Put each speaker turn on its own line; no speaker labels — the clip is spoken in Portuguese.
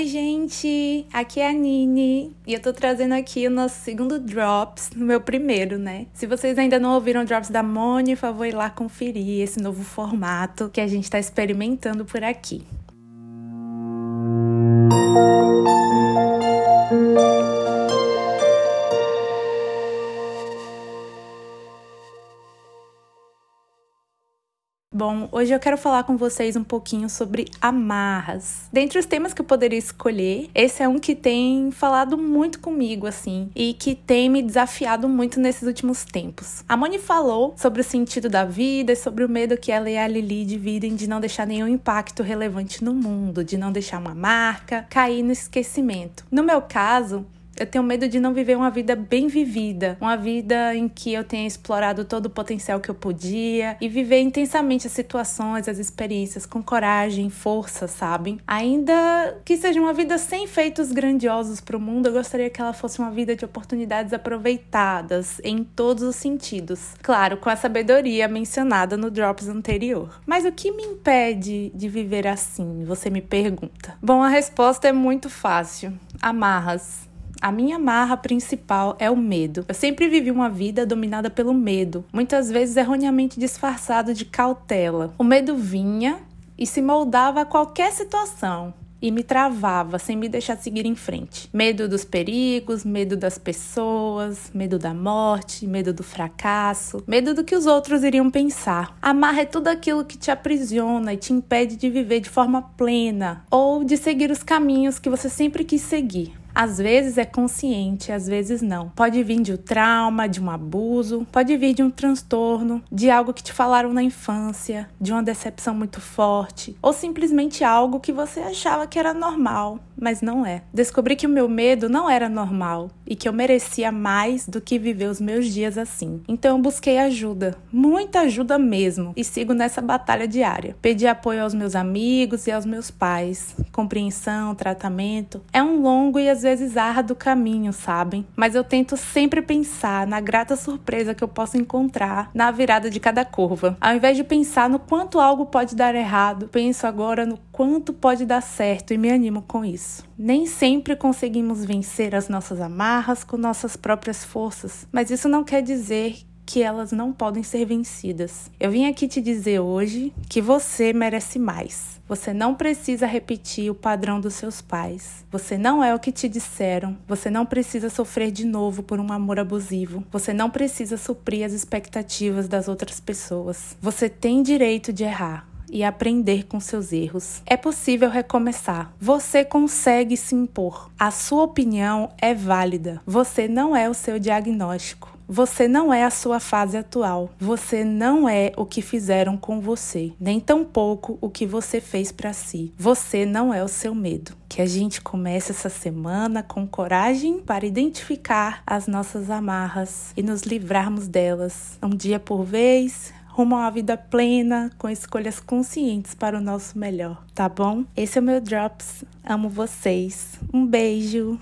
Oi, gente! Aqui é a Nini e eu tô trazendo aqui o nosso segundo Drops, no meu primeiro, né? Se vocês ainda não ouviram o Drops da Moni, por favor, ir lá conferir esse novo formato que a gente tá experimentando por aqui. Bom, hoje eu quero falar com vocês um pouquinho sobre amarras. Dentre os temas que eu poderia escolher, esse é um que tem falado muito comigo, assim, e que tem me desafiado muito nesses últimos tempos. A Moni falou sobre o sentido da vida e sobre o medo que ela e a Lili dividem de não deixar nenhum impacto relevante no mundo, de não deixar uma marca, cair no esquecimento. No meu caso, eu tenho medo de não viver uma vida bem vivida, uma vida em que eu tenha explorado todo o potencial que eu podia e viver intensamente as situações, as experiências com coragem, força, sabem? Ainda que seja uma vida sem feitos grandiosos para o mundo, eu gostaria que ela fosse uma vida de oportunidades aproveitadas em todos os sentidos. Claro, com a sabedoria mencionada no Drops anterior. Mas o que me impede de viver assim? Você me pergunta. Bom, a resposta é muito fácil. Amarras. A minha marra principal é o medo. Eu sempre vivi uma vida dominada pelo medo, muitas vezes erroneamente disfarçado de cautela. O medo vinha e se moldava a qualquer situação e me travava sem me deixar seguir em frente. Medo dos perigos, medo das pessoas, medo da morte, medo do fracasso, medo do que os outros iriam pensar. Amarra é tudo aquilo que te aprisiona e te impede de viver de forma plena ou de seguir os caminhos que você sempre quis seguir. Às vezes é consciente, às vezes não. Pode vir de um trauma, de um abuso, pode vir de um transtorno, de algo que te falaram na infância, de uma decepção muito forte, ou simplesmente algo que você achava que era normal, mas não é. Descobri que o meu medo não era normal e que eu merecia mais do que viver os meus dias assim. Então eu busquei ajuda, muita ajuda mesmo, e sigo nessa batalha diária. Pedi apoio aos meus amigos e aos meus pais, compreensão, tratamento. É um longo e às vezes árduo caminho, sabem? Mas eu tento sempre pensar na grata surpresa que eu posso encontrar na virada de cada curva. Ao invés de pensar no quanto algo pode dar errado, penso agora no quanto pode dar certo e me animo com isso. Nem sempre conseguimos vencer as nossas amarras com nossas próprias forças, mas isso não quer dizer que elas não podem ser vencidas. Eu vim aqui te dizer hoje que você merece mais. Você não precisa repetir o padrão dos seus pais. Você não é o que te disseram. Você não precisa sofrer de novo por um amor abusivo. Você não precisa suprir as expectativas das outras pessoas. Você tem direito de errar e aprender com seus erros. É possível recomeçar. Você consegue se impor. A sua opinião é válida. Você não é o seu diagnóstico. Você não é a sua fase atual. Você não é o que fizeram com você, nem tampouco o que você fez para si. Você não é o seu medo. Que a gente comece essa semana com coragem para identificar as nossas amarras e nos livrarmos delas, um dia por vez, rumo a uma vida plena, com escolhas conscientes para o nosso melhor, tá bom? Esse é o meu Drops. Amo vocês. Um beijo.